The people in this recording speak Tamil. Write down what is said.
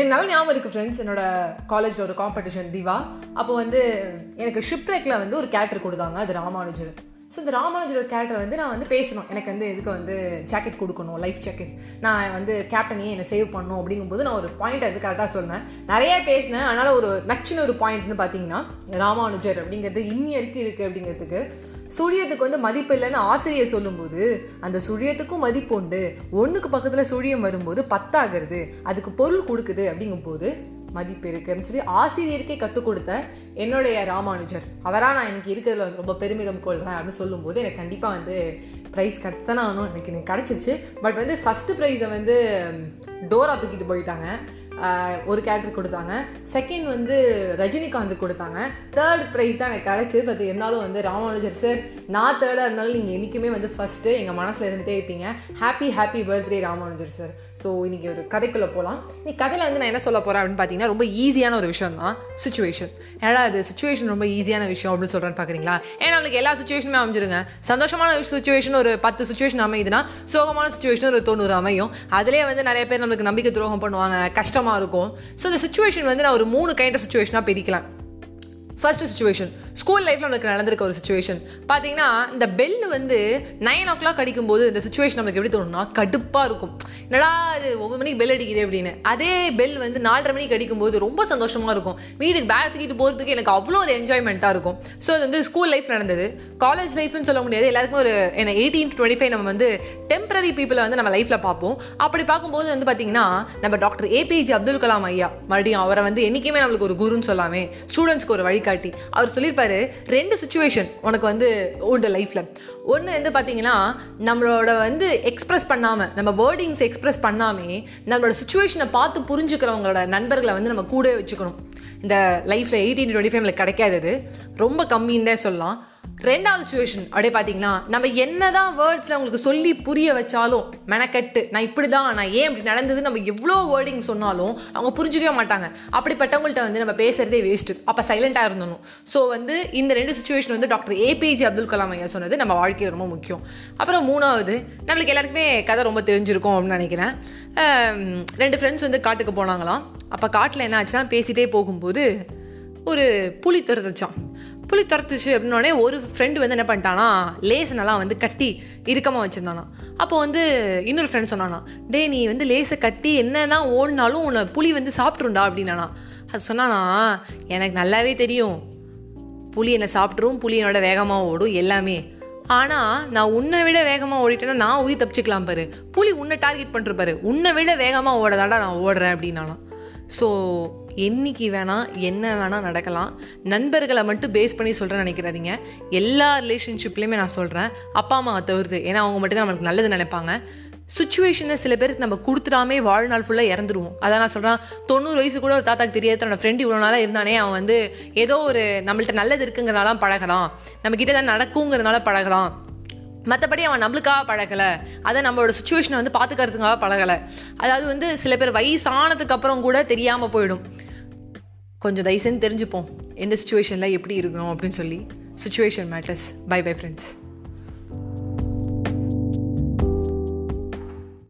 என்னால் ஞாபகம் இருக்குது ஃப்ரெண்ட்ஸ் என்னோட காலேஜில் ஒரு காம்படிஷன் திவா. அப்போ வந்து எனக்கு ஷிப்ரெக்கில் வந்து ஒரு கேரக்டர் கொடுத்தாங்க அது ராமானுஜர். ஸோ இந்த ராமானுஜர் கேரக்டர் வந்து நான் வந்து பேசணும். எனக்கு வந்து இதுக்கு வந்து ஜாக்கெட் கொடுக்கணும் லைஃப் ஜாக்கெட் நான் வந்து கேப்டனையே என்னை சேவ் பண்ணணும் அப்படிங்கும்போது நான் ஒரு பாயிண்ட் வந்து கரெக்டாக சொன்னேன் நிறைய பேசினேன். அதனால் ஒரு நச்சுன்னு ஒரு பாயிண்ட்னு பார்த்தீங்கன்னா ராமானுஜர் அப்படிங்கிறது இன்னி வரைக்கும் இருக்குது அப்படிங்கிறதுக்கு சுழியத்துக்கு வந்து மதிப்பு இல்லைன்னு ஆசிரியர் சொல்லும்போது அந்த சுழியத்துக்கும் மதிப்பு உண்டு. ஒன்றுக்கு பக்கத்தில் சுழியம் வரும்போது பத்தாகிறது. அதுக்கு பொருள் கொடுக்குது அப்படிங்கும்போது மதிப்பு இருக்குது அப்படின்னு சொல்லி ஆசிரியருக்கே கற்றுக் கொடுத்த என்னுடைய ராமானுஜர். அவராக நான் எனக்கு இருக்கிறதுல வந்து ரொம்ப பெருமிதம் கொள்கிறேன் அப்படின்னு சொல்லும்போது எனக்கு கண்டிப்பாக வந்து ப்ரைஸ் கிடச்சானே ஆகணும். எனக்கு எனக்கு கிடச்சிருச்சு. பட் வந்து ஃபஸ்ட்டு ப்ரைஸை வந்து டோரா தூக்கிட்டு போயிட்டாங்க. ஒரு கேரக்டர் கொடுத்தாங்க. செகண்ட் வந்து ரஜினிகாந்த் கொடுத்தாங்க. தேர்ட் ப்ரைஸ் தான் எனக்கு கிடச்சிது பட் இருந்தாலும் வந்து ராமானுஜர் சார் நான் தேர்டாக இருந்தாலும் நீங்கள் என்றைக்குமே வந்து ஃபஸ்ட்டு எங்கள் மனசில் இருந்துகிட்டே இருப்பீங்க. Happy happy birthday Ramanujar sir so இன்னைக்கு ஒரு கதைக்குள்ளே போகலாம் இன்னைக்கு கதையில் வந்து நான் என்ன சொல்ல போகிறேன் அப்படின்னு பார்த்தீங்கன்னா ரொம்ப ஈஸியான ஒரு விஷயம் தான் சுச்சுவேஷன் ஏன்னா அது சுச்சுவேஷன் ரொம்ப ஈஸியான விஷயம் அப்படின்னு சொல்கிறேன்னு பார்க்குறீங்களா ஏன்னா நம்மளுக்கு எல்லா சுச்சுவேஷனுமே அமைஞ்சிருங்க. சந்தோஷமான சுச்சுவேஷன் ஒரு பத்து சுச்சுவேஷன் அமையுதுன்னா சோகமான சுச்சுவேஷன் ஒரு தொண்ணூறு அமையும். அதிலே வந்து நிறைய பேர் நம்மளுக்கு நம்பிக்கை துரோகம் பண்ணுவாங்க கஷ்டமாக இருக்கும். ஸோ இந்த சுச்சுவேஷன் வந்து நான் ஒரு மூணு கைண்ட் ஆஃப் சுச்சுவேஷனாக பிரிக்கலாம். ஃபர்ஸ்ட் சுச்சுவேஷன் ஸ்கூல் லைஃப்பில் நமக்கு நடந்திருக்க ஒரு சுச்சுவேஷன் பார்த்தீங்கன்னா இந்த பெல் வந்து நைன் ஓ கிளாக் அடிக்கும்போது இந்த சுச்சுவேஷன் நமக்கு எப்படி தோணும்னா கடுப்பாக இருக்கும். என்னடா இது ஒவ்வொரு மணிக்கு பெல் அடிக்குது அப்படின்னு. அதே பெல் வந்து நாலரை மணிக்கு அடிக்கும்போது ரொம்ப சந்தோஷமாக இருக்கும். வீட்டுக்கு பேக் தூக்கிட்டு போகிறதுக்கு எனக்கு அவ்வளோ ஒரு என்ஜாய்மெண்ட்டாக இருக்கும். ஸோ அது வந்து ஸ்கூல் லைஃப் நடந்தது. காலேஜ் லைஃப்னு சொல்ல முடியாது. எல்லாருக்கும் ஒரு என்ன எயிட்டீன் டு டுவெண்ட்டி ஃபைவ் நம்ம வந்து டெம்பரரி பீப்புளை வந்து நம்ம லைஃப்பில் பார்ப்போம். அப்படி பார்க்கும்போது வந்து பார்த்தீங்கன்னா நம்ம டாக்டர் ஏபிஜே அப்துல் கலாம் ஐயா மறுபடியும் அவரை வந்து என்றைக்குமே நம்மளுக்கு ஒரு குருன்னு சொல்லாமே ஸ்டூடெண்ட்ஸ்க்கு ஒரு வழிகாட்டி அவர் சொல்லியிருப்பாரு ரெண்டு சுச்சுவேஷன் உனக்கு வந்து உண்டு லைஃப்பில் ஒன்று வந்து பார்த்தீங்கன்னா நம்மளோட வந்து எக்ஸ்பிரஸ் பண்ணாமல் நம்ம வேர்டிங்ஸ் எக்ஸ்பிரஸ் பண்ணாமே நம்மளோட சுச்சுவேஷனை பார்த்து புரிஞ்சுக்கிறவங்களோட நண்பர்களை வந்து நம்ம கூட வச்சுக்கணும். இந்த லைஃப்பில் எயிட்டீன் டுவெண்ட்டி ஃபைவ்ல கிடைக்காதது. ரொம்ப கம்மின்னு தான் சொல்லலாம். ரெண்டாவது சுச்சுவேஷன் அப்படியே பார்த்தீங்கன்னா நம்ம என்னதான் வேர்ட்ஸில் அவங்களுக்கு சொல்லி புரிய வச்சாலும் மெனக்கட்டு நான் இப்படி தான் நான் ஏன் இப்படி நடந்தது நம்ம எவ்வளோ வேர்டிங் சொன்னாலும் அவங்க புரிஞ்சுக்கவே மாட்டாங்க. அப்படிப்பட்டவங்கள்ட்ட வந்து நம்ம பேசுறதே வேஸ்ட்டு அப்போ சைலண்ட்டாக இருந்தணும் ஸோ வந்து இந்த ரெண்டு சுச்சுவேஷன் வந்து டாக்டர் ஏபிஜே அப்துல் கலாம் ஐயா சொன்னது நம்ம வாழ்க்கையில் ரொம்ப முக்கியம். அப்புறம் மூணாவது நம்மளுக்கு எல்லாருக்குமே கதை ரொம்ப தெரிஞ்சிருக்கும் அப்படின்னு நினைக்கிறேன். ரெண்டு ஃப்ரெண்ட்ஸ் வந்து காட்டுக்கு போனாங்களாம். அப்போ காட்டில் என்ன ஆச்சுன்னா பேசிகிட்டே போகும்போது ஒரு புளி துரத்துச்சான் புளி துரத்துச்சு அப்படின்னோடனே ஒரு ஃப்ரெண்டு வந்து என்ன பண்ணிட்டானா லேசனெல்லாம் வந்து கட்டி இறுக்கமாக வச்சுருந்தானா. அப்போ வந்து இன்னொரு ஃப்ரெண்ட் சொன்னானா டே நீ வந்து லேசை கட்டி என்னன்னா ஓடினாலும் உன்னை புளி வந்து சாப்பிட்ருண்டா அப்படின்னானா. அது சொன்னானா எனக்கு நல்லாவே தெரியும். புளி என்னை சாப்பிட்ரும் புளி என்னோட வேகமாக ஓடும் எல்லாமே. ஆனால் நான் உன்னை விட வேகமாக ஓடிட்டேன்னா நான் உயிர் தப்பிச்சுக்கலாம் பாரு. புலி உன்னை டார்கெட் பண்ணுற பாரு. உன்னை விட வேகமாக ஓடதாடா நான் ஓடுறேன் அப்படின்னாலாம் ஸோ என்னைக்கு வேணால் என்ன வேணால் நடக்கலாம். நண்பர்களை மட்டும் பேஸ் பண்ணி சொல்கிறேன்னு நினைக்கிறாதீங்க எல்லா ரிலேஷன்ஷிப்லேயுமே நான் சொல்கிறேன் அப்பா அம்மா தவிர்த்து ஏன்னா அவங்க மட்டும் தான் நம்மளுக்கு நல்லது நினைப்பாங்க. சுச்சுவேஷனை சில பேருக்கு நம்ம கொடுத்துடாமே வாழ்நாள் ஃபுல்லாக இறந்துருவோம். அதான் நான் சொல்கிறேன் தொண்ணூறு வயசு கூட ஒரு தாத்தாக்கு தெரியாது. தன்னோட ஃப்ரெண்டு இவ்வளோ நாளாக இருந்தானே அவன் வந்து ஏதோ ஒரு நம்மள்ட்ட நல்லது இருக்குங்கிறனால பழகிறான். நம்மக்கிட்ட தான் நடக்குங்கிறனால பழகிறான். மற்றபடி அவன் நம்மளுக்காக பழகலை. அதை நம்மளோட சுச்சுவேஷனை வந்து பார்த்துக்கிறதுக்காக பழகலை. அதாவது வந்து சில பேர் வயசானதுக்கு அப்புறம் கூட தெரியாமல் போயிடும். கொஞ்சம் தயவுசெய்து தெரிஞ்சுப்போம். எந்த சுச்சுவேஷனில் எப்படி இருக்கணும் அப்படின்னு சொல்லி. Situation matters bye bye friends